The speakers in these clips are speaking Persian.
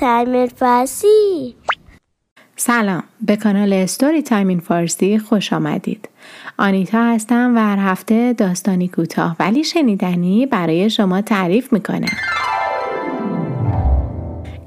Time in Farsi. سلام به کانال Story Time فارسی خوش آمدید. آنیتا هستم و هر هفته داستانی کوتاه ولی شنیدنی برای شما تعریف می‌کنم.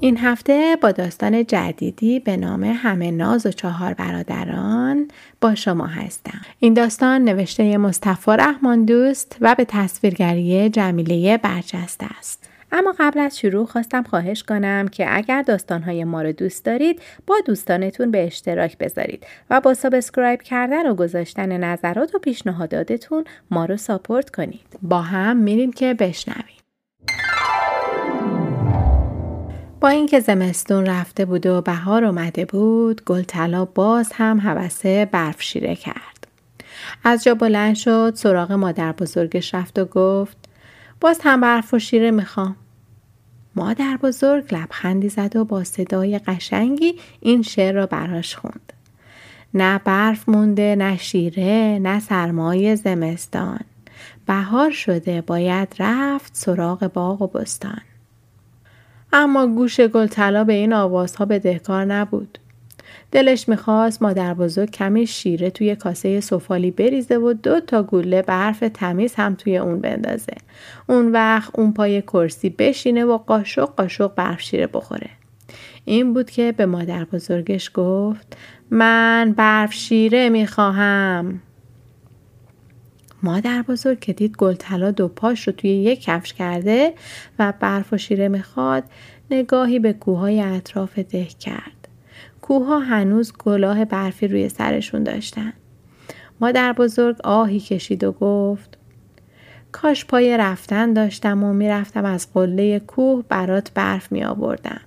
این هفته با داستان جدیدی به نام همه ناز و چهار برادران با شما هستم. این داستان نوشته مصطفی رحمان دوست و به تصویرگری جمیله برجسته است. اما قبل از شروع خواستم خواهش کنم که اگر داستانهای ما رو دوست دارید با دوستانتون به اشتراک بذارید و با subscribe کردن و گذاشتن نظرات و پیشنهاداتتون ما رو support کنید. با هم میریم که بشنویم. با اینکه زمستون رفته بود و بهار اومده بود گلطلا باز هم هوس برف شیره کرد. از جا بلند شد سراغ مادر بزرگش رفت و گفت باز هم برف و شیره می‌خوام. مادر بزرگ لبخندی زد و با صدای قشنگی این شعر را براش خوند. نه برف مونده نه شیره نه سرمایه زمستان. بهار شده باید رفت سراغ باغ و بستان. اما گوش گلطلا به این آوازها بدهکار نبود. دلش می‌خواست مادر بزرگ کمی شیره توی کاسه سفالی بریزه و دو تا گوله برف تمیز هم توی اون بندازه. اون وقت اون پای کرسی بشینه و قاشق قاشق برف شیره بخوره. این بود که به مادر بزرگش گفت من برف شیره می‌خواهم. مادر بزرگ که دید گلطلا دو پاش رو توی یک کفش کرده و برف و شیره می‌خواد نگاهی به کوههای اطراف ده کرد. کوهها هنوز گلاه برفی روی سرشون داشتن. مادر بزرگ آهی کشید و گفت کاش پای رفتن داشتم و می‌رفتم از قله کوه برات برف می آوردم.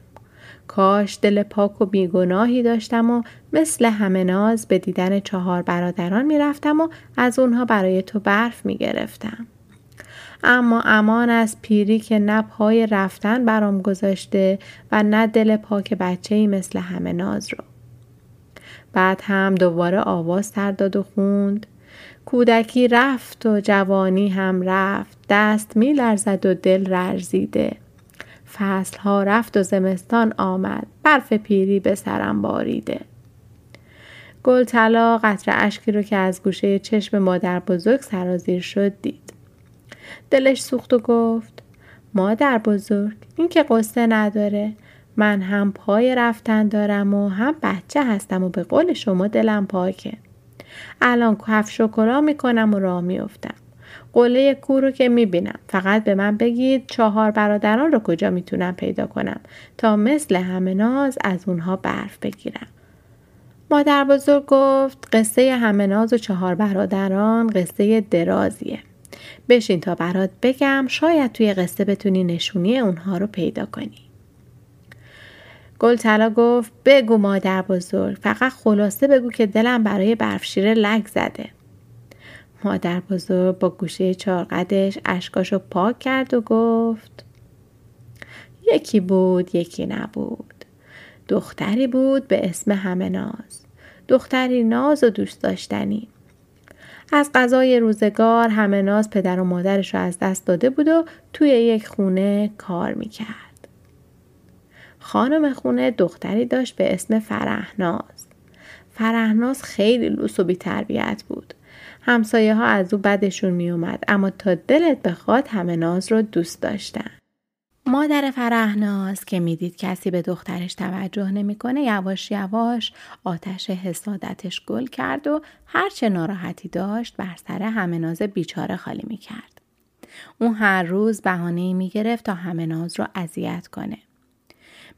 کاش دل پاک و بیگناهی داشتم و مثل همه ناز به دیدن چهار برادران می‌رفتم و از اونها برای تو برف می گرفتم. اما امان از پیری که نه پای رفتن برام گذاشته و نه دل پاک بچه ای مثل همه ناز رو. بعد هم دوباره آواز تر داد و خوند کودکی رفت و جوانی هم رفت دست می لرزد و دل رزیده فصل ها رفت و زمستان آمد. برف پیری به سرم باریده. گل طلا قطر اشکی رو که از گوشه چشم مادر بزرگ سرازیر شد دید. دلش سوخت و گفت مادر بزرگ این که قصه نداره. من هم پای رفتن دارم و هم بچه هستم و به قول شما دلم پاکه. الان کف شکرا می‌کنم و راه میافتم. قله کو رو که می‌بینم. فقط به من بگید چهار برادران رو کجا می‌تونم پیدا کنم تا مثل همه ناز از اونها برف بگیرم. مادر بزرگ گفت قصه همه ناز و چهار برادران قصه درازیه. بشین تا برات بگم شاید توی قصه بتونی نشونی اونها رو پیدا کنی. گل گفت بگو مادر بزرگ فقط خلاصه بگو که دلم برای برفشیره لگ زده. مادر بزرگ با گوشه چارقدش اشکاشو پاک کرد و گفت یکی بود یکی نبود دختری بود به اسم همه ناز دختری ناز و دوست داشتنی از غذای روزگار همه ناز پدر و مادرش رو از دست داده بود و توی یک خونه کار می‌کرد. خانم خونه دختری داشت به اسم فرهناز. فرهناز خیلی لوس و بی تربیت بود. همسایه ها از او بدشون می اومد اما تا دلت بخواد همه ناز رو دوست داشتن. مادر فرهناز که می‌دید کسی به دخترش توجه نمی‌کنه یواش یواش آتش حسادتش گل کرد و هرچه ناراحتی داشت بر سر همه ناز بیچاره خالی می‌کرد. اون هر روز بهانه می گرفت تا همه ناز رو اذیت کنه.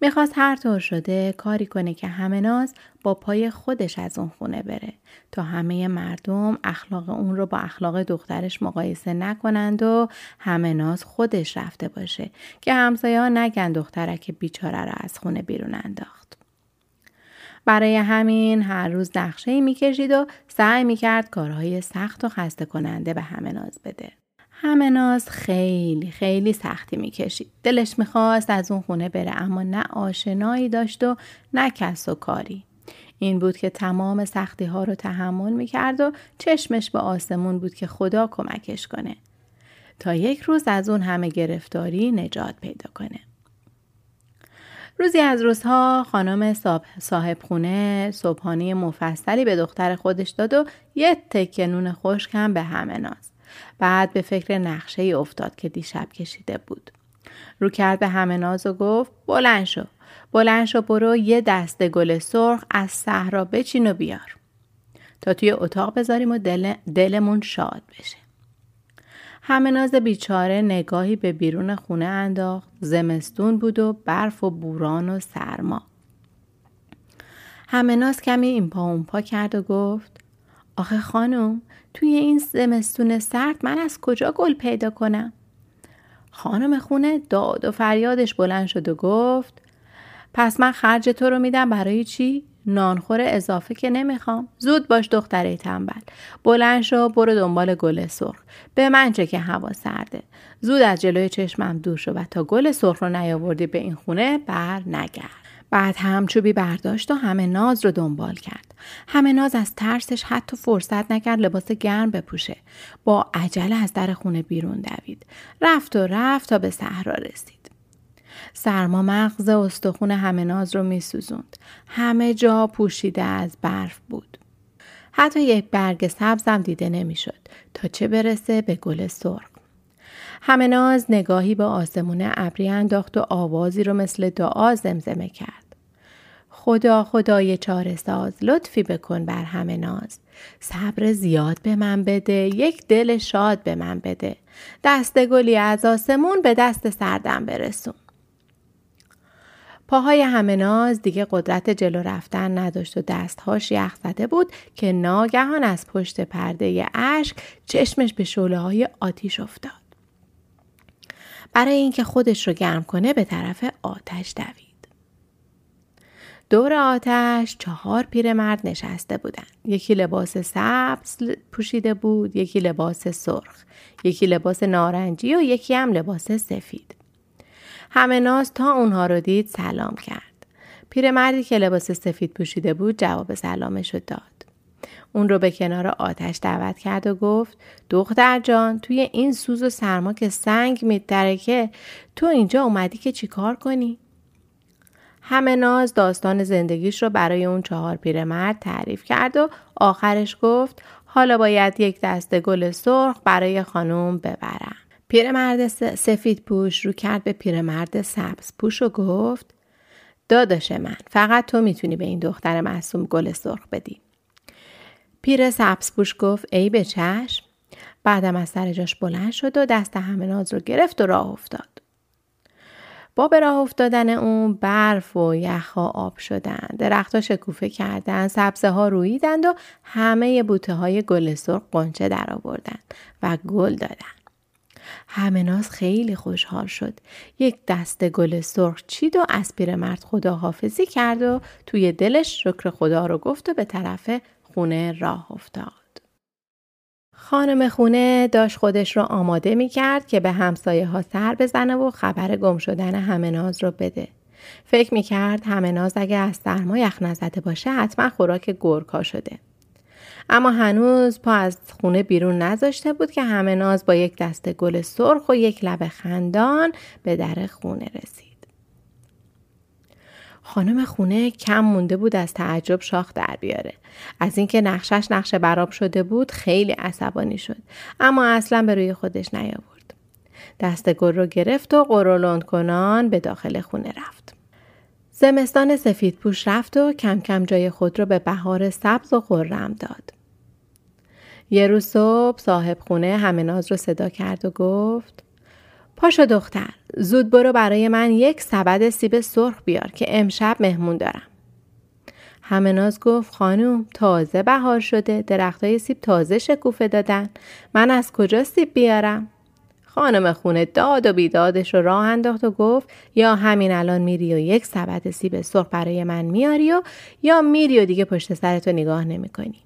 می‌خواست هر طور شده کاری کنه که همه ناز با پای خودش از اون خونه بره تا همه مردم اخلاق اون رو با اخلاق دخترش مقایسه نکنند و همه ناز خودش رفته باشه که همسایه ها نگن دخترک بیچاره رو از خونه بیرون انداخت. برای همین هر روز نقشه می‌کشید و سعی می‌کرد کارهای سخت و خسته کننده به همه ناز بده. همه ناز خیلی خیلی سختی می‌کشید. دلش می‌خواست از اون خونه بره اما نه آشنایی داشت و نه کس و کاری. این بود که تمام سختی ها رو تحمل می‌کرد و چشمش به آسمون بود که خدا کمکش کنه. تا یک روز از اون همه گرفتاری نجات پیدا کنه. روزی از روزها خانم صاحب خونه صبحانه مفصلی به دختر خودش داد و یه تکه نون خشک هم به همه ناز. بعد به فکر نقشه ای افتاد که دیشب کشیده بود. رو کرد به همه ناز و گفت بلند شو. بلند شو برو یه دسته گل سرخ از صحرا بچین و بیار. تا توی اتاق بذاریم و دل دلمون شاد بشه. همه ناز بیچاره نگاهی به بیرون خونه انداخت. زمستون بود و برف و بوران و سرما. همه ناز کمی این پا اون پا کرد و گفت آخه خانم توی این زمستون سرد من از کجا گل پیدا کنم؟ خانم خونه داد و فریادش بلند شد و گفت پس من خرج تو رو میدم برای چی؟ نانخور اضافه که نمی‌خوام. زود باش دختره تنبل بلند شو برو دنبال گل سرخ. به من چه که هوا سرده. زود از جلوی چشمم دور شو و تا گل سرخ رو نیاوردی به این خونه بر نگرد. بعد هم چوبی برداشت و همه ناز رو دنبال کرد همه ناز از ترسش حتی فرصت نکرد لباس گرم بپوشه با عجله از در خونه بیرون دوید رفت و رفت تا به صحرا رسید سرما مغز استخون همه ناز رو می سوزند. همه جا پوشیده از برف بود. حتی یک برگ سبزم دیده نمی‌شد تا چه برسه به گل سرخ. همه ناز نگاهی به آسمون ابری انداخت و آوازی رو مثل دعا زمزمه کرد. خدا خدای چاره ساز لطفی بکن بر همه ناز صبر زیاد به من بده یک دل شاد به من بده دست گلی از آسمون به دست سردم برسون پاهای همه ناز دیگه قدرت جلو رفتن نداشت و دستهاش یخ زده بود که ناگهان از پشت پرده اشک چشمش به شعله های آتیش افتاد. برای اینکه خودش رو گرم کنه به طرف آتش دوید. دور آتش چهار پیرمرد نشسته بودن. یکی لباس سبز پوشیده بود، یکی لباس سرخ، یکی لباس نارنجی و یکی هم لباس سفید. همه ناز تا اونها رو دید سلام کرد. پیرمردی که لباس سفید پوشیده بود جواب سلامش رو داد. اون رو به کنار آتش دعوت کرد و گفت دختر جان توی این سوز و سرما که سنگ میترکه تو اینجا اومدی که چیکار کنی؟ همه ناز داستان زندگیش رو برای اون چهار پیرمرد تعریف کرد و آخرش گفت حالا باید یک دسته گل سرخ برای خانم ببرم. پیرمرد سفید پوش رو کرد به پیرمرد سبز پوش و گفت داداش من فقط تو می‌تونی به این دختر معصوم گل سرخ بدی. پیر سبز پوش گفت ای به چشم. بعدم از سر جاش بلند شد و دست همه ناز رو گرفت و راه افتاد. با به راه افتادن اون برف و یخ آب شدن درختها شکوفه کردن سبزه ها رویدند و همه بوته های گل سرخ قنچه در آوردن و گل دادن همه ناز خیلی خوشحال شد. یک دست گل سرخ چید و از پیرمرد خداحافظی کرد و توی دلش شکر خدا رو گفت و به طرف خونه راه افتاد. خانم خونه داشت خودش رو آماده می کرد که به همسایه ها سر بزنه و خبر گم شدن همه ناز رو بده. فکر می کرد همه ناز اگه از سرما یخ نزده باشه حتما خوراک گرکا شده. اما هنوز پا از خونه بیرون نذاشته بود که همه ناز با یک دسته گل سرخ و یک لب خندان به در خونه رسید. خانم خونه کم مونده بود از تعجب شاخ در بیاره. از اینکه نقشش نقش براب شده بود خیلی عصبانی شد. اما اصلا به روی خودش نیاورد. دست گل رو گرفت و قرولند کنان به داخل خونه رفت. زمستان سفید پوش رفت و کم کم جای خود را به بهار سبز و خرم داد. یه روز صبح صاحب خونه همه ناز رو صدا کرد و گفت پاشو دختر زود برو برای من یک سبد سیب سرخ بیار که امشب مهمون دارم. همه ناز گفت خانوم تازه بهار شده درختای سیب تازه شکوفه دادن من از کجا سیب بیارم؟ خانم خونه داد و بیدادش رو راه انداخت و گفت یا همین الان میری و یک سبد سیب سرخ برای من میاری و یا میری و دیگه پشت سرتو نگاه نمی‌کنی.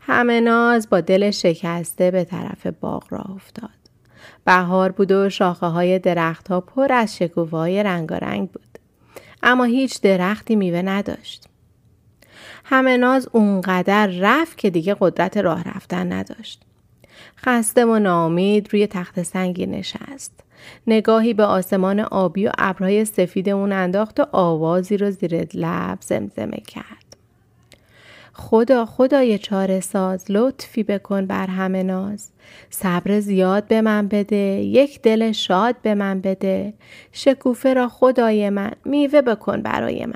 همه ناز با دل شکسته به طرف باغ راه افتاد. بهار بود و شاخه های درخت ها پر از شکوفه رنگارنگ بود. اما هیچ درختی میوه نداشت. همه ناز اونقدر رفت که دیگه قدرت راه رفتن نداشت. خسته و نامید روی تخت سنگی نشست. نگاهی به آسمان آبی و ابرهای سفید اون انداخت و آوازی رو زیر لب زمزمه کرد. خدا خدای چاره ساز لطفی بکن بر همه ناز. صبر زیاد به من بده یک دل شاد به من بده. شکوفه را خدای من میوه بکن برای من.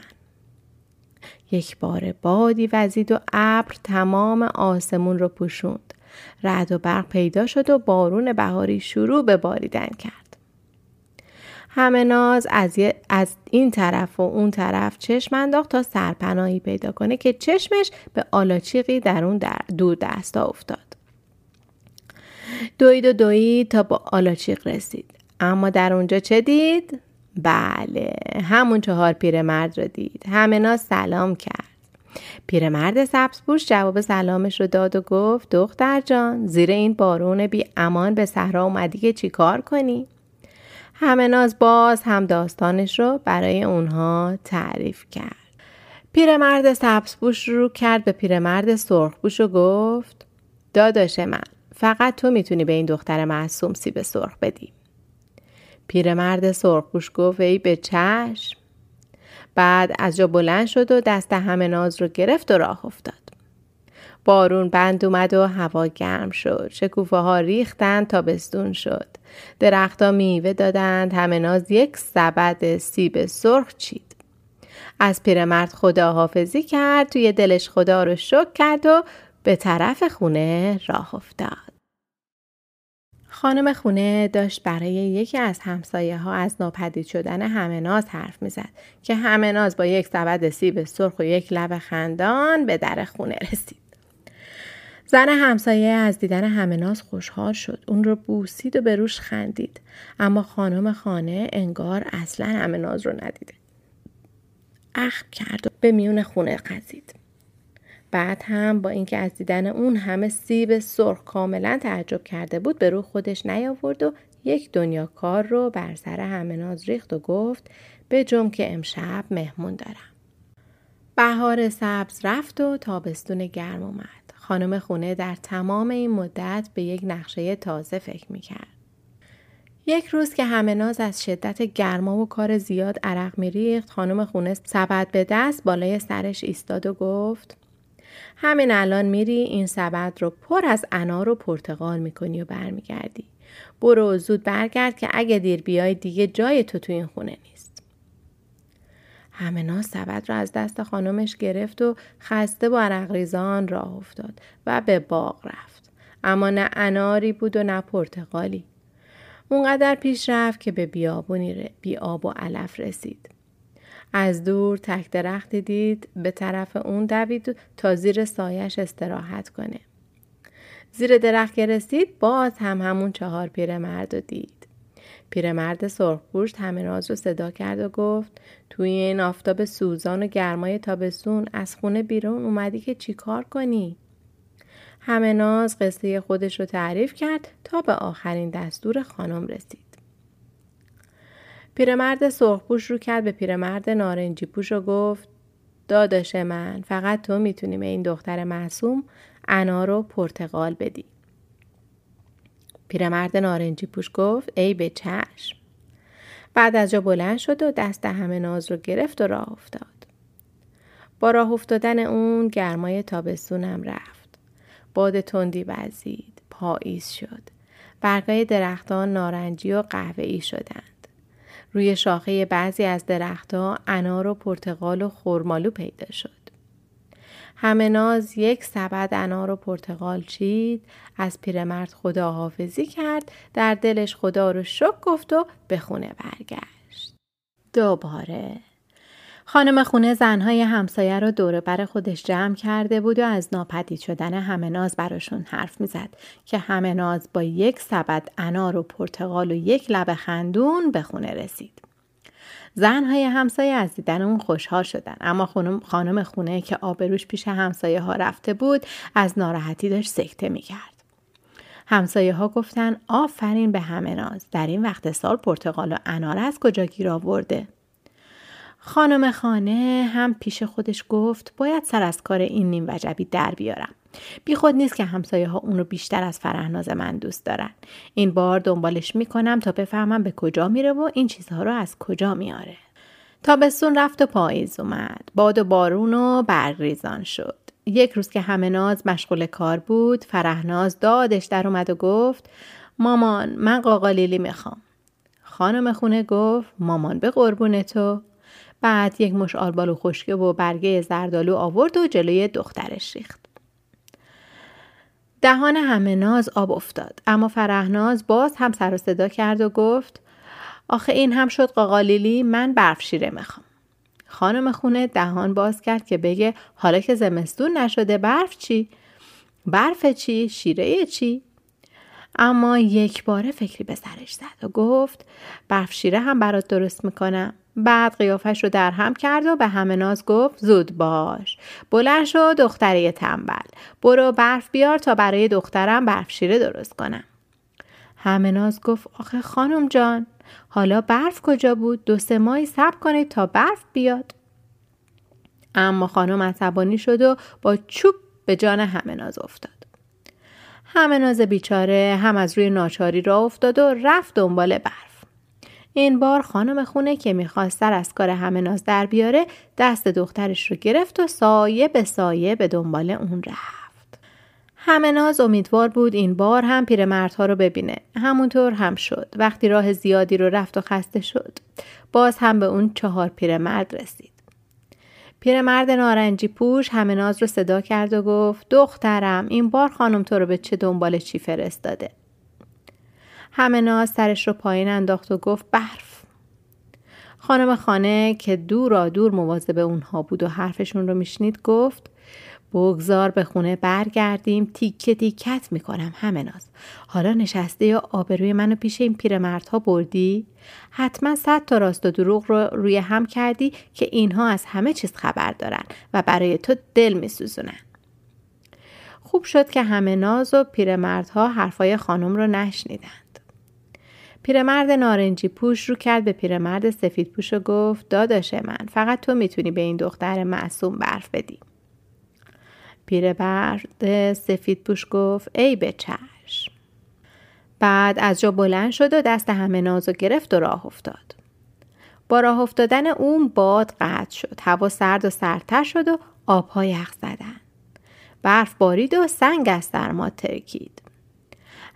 یک بار بادی وزید و ابر تمام آسمون رو پوشوند. رد و برق پیدا شد و بارون بهاری شروع به باریدن کرد. همه ناز از, از این طرف و اون طرف چشم انداخت تا سرپناهی پیدا کنه که چشمش به آلاچیقی در اون در دور دستا افتاد. دوید و دوید تا با آلاچیق رسید. اما در اونجا چه دید؟ بله همون چهار پیرمرد رو دید. همه ناز سلام کرد. پیرمرد سبزپوش جواب سلامش رو داد و گفت دختر جان زیر این بارون بی امان به صحرا اومدی که چی کار کنی؟ همه ناز باز هم داستانش رو برای اونها تعریف کرد. پیرمرد سبزپوش رو کرد به پیرمرد سرخپوش و گفت داداش من فقط تو می‌تونی به این دختر معصوم سیب سرخ بدی. پیرمرد سرخپوش گفت ای به چشم. بعد از جا بلند شد و دست همه ناز رو گرفت و راه افتاد. بارون بند اومد و هوا گرم شد. شکوفه ها ریختن تا بستون شد. درختها میوه دادند همه ناز یک سبد سیب سرخ چید. از پیرمرد خدا حافظی کرد توی دلش خدا رو شک کرد و به طرف خونه راه افتاد. خانم خونه داشت برای یکی از همسایه ها از ناپدید شدن همه ناز حرف می‌زد که همه ناز با یک سبد سیب سرخ و یک لب خندان به در خونه رسید. زن همسایه از دیدن همه ناز خوشحال شد. اون رو بوسید و به روش خندید. اما خانم خانه انگار اصلا همه ناز رو ندیده. اخم کرد و به میون خونه قزید. بعد هم با اینکه از دیدن اون همه سیب سرخ کاملا تعجب کرده بود به رو خودش نیاورد و یک دنیا کار رو بر سر همه ناز ریخت و گفت به جم که امشب مهمون دارم. بهار سبز رفت و تابستون گرم اومد. خانم خونه در تمام این مدت به یک نقشه تازه فکر می‌کرد. یک روز که همه ناز از شدت گرما و کار زیاد عرق میریخت خانم خونه سبد به دست بالای سرش ایستاد و گفت همین الان میری این سبد رو پر از انار و پرتقال می‌کنی و برمیگردی برو زود برگرد که اگه دیر بیای دیگه جای تو تو این خونه نیست همه ناز سبد رو از دست خانمش گرفت و خسته با عرق ریزان راه افتاد و به باغ رفت اما نه اناری بود و نه پرتقالی اونقدر پیش رفت که به بیابونی بی آب و علف رسید از دور تک درختی دید به طرف اون دوید تا زیر سایش استراحت کنه. زیر درخت که رسید باز هم همون چهار پیرمرد رو دید. پیرمرد سرخپوشت همه رو صدا کرد و گفت توی این آفتاب سوزان و گرمای تابستون از خونه بیرون اومدی که چیکار کنی؟ همه ناز قصه خودش رو تعریف کرد تا به آخرین دستور خانم رسید. پیرمرد سرخپوش رو کرد به پیرمرد نارنجی پوش و گفت داداش من فقط تو می‌تونی به این دختر معصوم انار و پرتقال بدی. پیرمرد نارنجی پوش گفت ای به چشم. بعد از جا بلند شد و دست همه ناز رو گرفت و راه افتاد. با راه افتادن اون گرمای تابستونم رفت. باد تندی وزید. پاییز شد. برگای درختان نارنجی و قهوه‌ای شدند. روی شاخه بعضی از درختها انار و پرتقال و خرمالو پیدا شد. همه ناز یک سبد انار و پرتقال چید. از پیرمرد خداحافظی کرد. در دلش خدا رو شک گفت و به خونه برگشت. دوباره. خانم خونه زنهای همسایه رو دور بر خودش جمع کرده بود و از ناپدید شدن همه ناز براشون حرف می‌زد که همه ناز با یک سبد انار و پرتقال و یک لب خندون به خونه رسید. زنهای همسایه از دیدن اون خوشحال شدن اما خانم, خانم خونه که آبروش پیش همسایه ها رفته بود از ناراحتی داشت سکته می‌کرد. همسایه ها گفتن آفرین به همه ناز در این وقت سال پرتقال و انار از کجا گیر آورده خانم خانه هم پیش خودش گفت باید سر از کار این نیم وجبی در بیارم. خود نیست که همسایه ها اونو بیشتر از فرهناز من دوست دارن. این بار دنبالش می‌کنم تا بفهمم به کجا میره و این چیزها رو از کجا میاره. تابستون رفت و پاییز اومد. باد و بارون و برگریزان شد. یک روز که همه ناز مشغول کار بود فرهناز دادش در اومد و گفت مامان من قاقالیلی می‌خوام. خانم خونه گفت مامان به قربون تو. بعد یک مش آلبالو خشکه و برگه زردالو آورد و جلوی دخترش ریخت. دهان همه ناز آب افتاد اما فرهناز باز هم سر و صدا کرد و گفت آخه این هم شد قاقالیلی من برف شیره می‌خوام خانم خونه دهان باز کرد که بگه حالا که زمستون نشده برف چی؟ برف چی؟ شیره چی؟ اما یک باره فکری به سرش زد و گفت برف شیره هم برات درست می‌کنم بعد قیافش رو در هم کرد و به همه ناز گفت زود باش. بلند شو دختری تنبل. برو برف بیار تا برای دخترم برف شیره درست کنم. همه ناز گفت آخه خانم جان حالا برف کجا بود؟ دو سه ماهی صبر کنید تا برف بیاد. اما خانم عصبانی شد و با چوب به جان همه ناز افتاد. همه ناز بیچاره هم از روی ناچاری را افتاد و رفت دنبال برف. این بار خانم خونه که می‌خواست سر از کار همه ناز در بیاره دست دخترش رو گرفت و سایه به سایه به دنبال اون رفت. همه ناز امیدوار بود این بار هم پیرمردها رو ببینه. همونطور هم شد. وقتی راه زیادی رو رفت و خسته شد. باز هم به اون چهار پیرمرد رسید. پیرمرد نارنجی پوش همه ناز رو صدا کرد و گفت دخترم این بار خانم تو رو به چه دنبال چی فرستاده؟ همه ناز سرش رو پایین انداخت و گفت برف. خانم خانه که دورا دور مواظب اونها بود و حرفشون رو میشنید گفت بگذار به خونه برگردیم تیکه تیکت می‌کنم همه ناز. حالا نشسته یا آبروی منو پیش این پیرمردها بردی؟ حتما صد تا راست و دروغ رو روی هم کردی که اینها از همه چیز خبر دارن و برای تو دل میسوزونن. خوب شد که همه ناز و پیرمردها حرفای خانم رو نشنیدن. پیرمرد نارنجی پوش رو کرد به پیرمرد سفید پوش و گفت داداش من فقط تو می‌تونی به این دختر معصوم برف بدی. پیرمرد سفید پوش گفت ای به چشم. بعد از جا بلند شد و دست همه نازو گرفت و راه افتاد. با راه افتادن اون باد قطع شد. هوا سرد و سردتر شد و آبها یخ زدن. برف بارید و سنگ از سرما ترکید.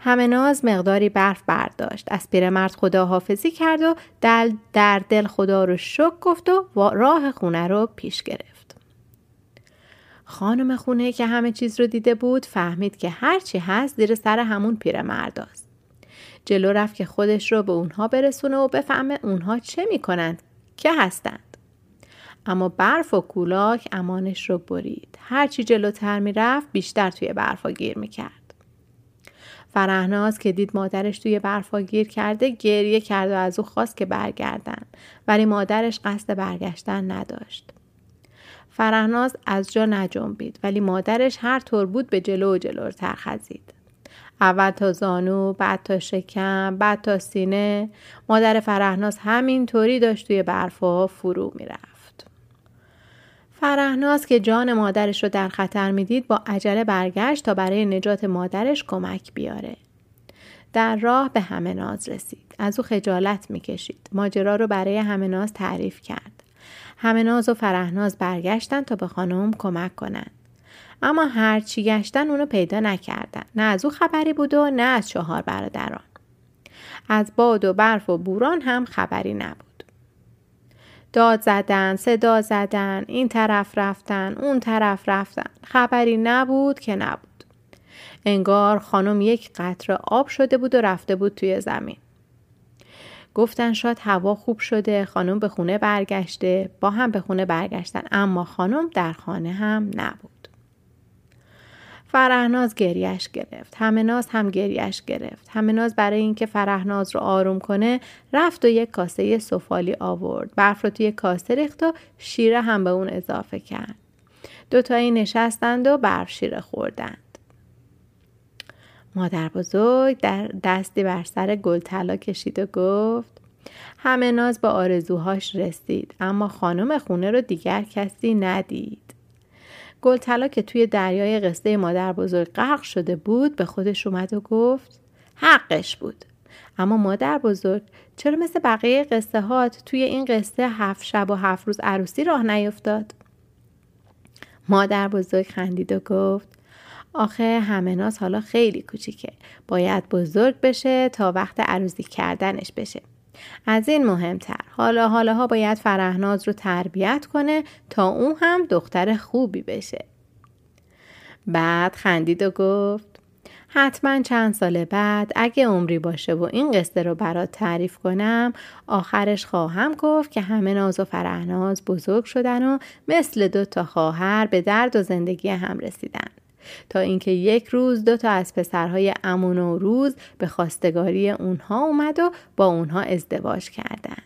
همه ناز مقداری برف برداشت. از پیرمرد خداحافظی کرد و دل در دل خدا رو شک گفت و راه خونه رو پیش گرفت. خانم خونه که همه چیز رو دیده بود فهمید که هرچی هست زیر سر همون پیرمرد است. جلو رفت که خودش رو به اونها برسونه و بفهمه اونها چه می‌کنند که هستند. اما برف و کولاک امانش رو برید. هرچی جلوتر می‌رفت بیشتر توی برفا گیر می‌کرد. فرهناز که دید مادرش توی برفا گیر کرده گریه کرد و از او خواست که برگردن ولی مادرش قصد برگشتن نداشت. فرهناز از جا نجنبید ولی مادرش هر طور بود به جلو و جلوتر خزید. اول تا زانو، بعد تا شکم، بعد تا سینه. مادر فرهناز همین طوری داشت توی برفا فرو می‌رفت. فرهناز که جان مادرش رو در خطر می‌دید با عجله برگشت تا برای نجات مادرش کمک بیاره. در راه به همه ناز رسید. از او خجالت می‌کشید. ماجرا رو برای همه ناز تعریف کرد. همه ناز و فرهناز برگشتن تا به خانم کمک کنند. اما هرچی گشتن اونو پیدا نکردن. نه از او خبری بود و نه از چهار برادران. از باد و برف و بوران هم خبری نبود. داد زدن، صدا زدن، این طرف رفتن، اون طرف رفتن. خبری نبود که نبود. انگار خانم یک قطره آب شده بود و رفته بود توی زمین. گفتن شاید هوا خوب شده خانم به خونه برگشته با هم به خونه برگشتن اما خانم در خانه هم نبود. فرهناز گریش گرفت. همه ناز هم گریش گرفت. همه ناز برای اینکه فرهناز رو آروم کنه رفت و یک کاسه سفالی آورد. برف رو توی کاسه ریخت و شیره هم به اون اضافه کرد. دوتایی نشستند و برف شیره خوردند. مادر بزرگ در دستی بر سر گل طلا کشید و گفت همه ناز به آرزوهاش رسید اما خانم خونه رو دیگر کسی ندید. گلطلا که توی دریای قصه مادر بزرگ غرق شده بود به خودش اومد و گفت حقش بود. اما مادر بزرگ چرا مثل بقیه قصه هات توی این قصه هفت شب و هفت روز عروسی راه نیفتاد؟ مادر بزرگ خندید و گفت آخه همه ناز حالا خیلی کوچیکه. باید بزرگ بشه تا وقت عروسی کردنش بشه. از این مهمتر. حالا حالاها باید فرهناز رو تربیت کنه تا اون هم دختر خوبی بشه. بعد خندید و گفت حتما چند سال بعد اگه عمری باشه و این قصه رو برات تعریف کنم آخرش خواهم گفت که همه ناز و فرهناز بزرگ شدن و مثل دو تا خواهر به درد و زندگی هم رسیدن. تا اینکه یک روز دو تا از پسرهای امون و روز به خواستگاری اونها اومد و با اونها ازدواج کردند.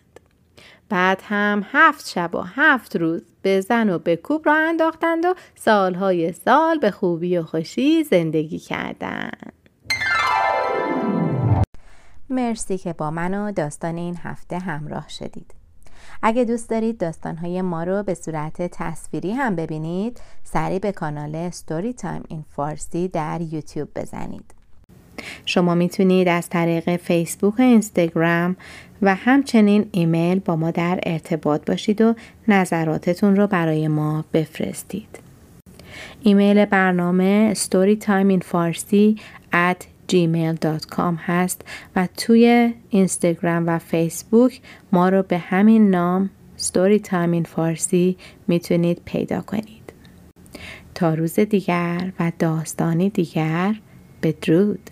بعد هم هفت شب و هفت روز به زن و به کوب را انداختند و سالهای سال به خوبی و خوشی زندگی کردند. مرسی که با من و داستان این هفته همراه شدید. اگه دوست دارید داستانهای ما رو به صورت تصویری هم ببینید سری به کانال Story Time in Farsi در یوتیوب بزنید شما می‌تونید از طریق فیسبوک و اینستاگرام و همچنین ایمیل با ما در ارتباط باشید و نظراتتون رو برای ما بفرستید. ایمیل برنامه storytimeinfarsi at gmail.com هست و توی اینستاگرام و فیسبوک ما رو به همین نام ستوری تایم فارسی می‌تونید پیدا کنید. تا روز دیگر و داستانی دیگر بدرود!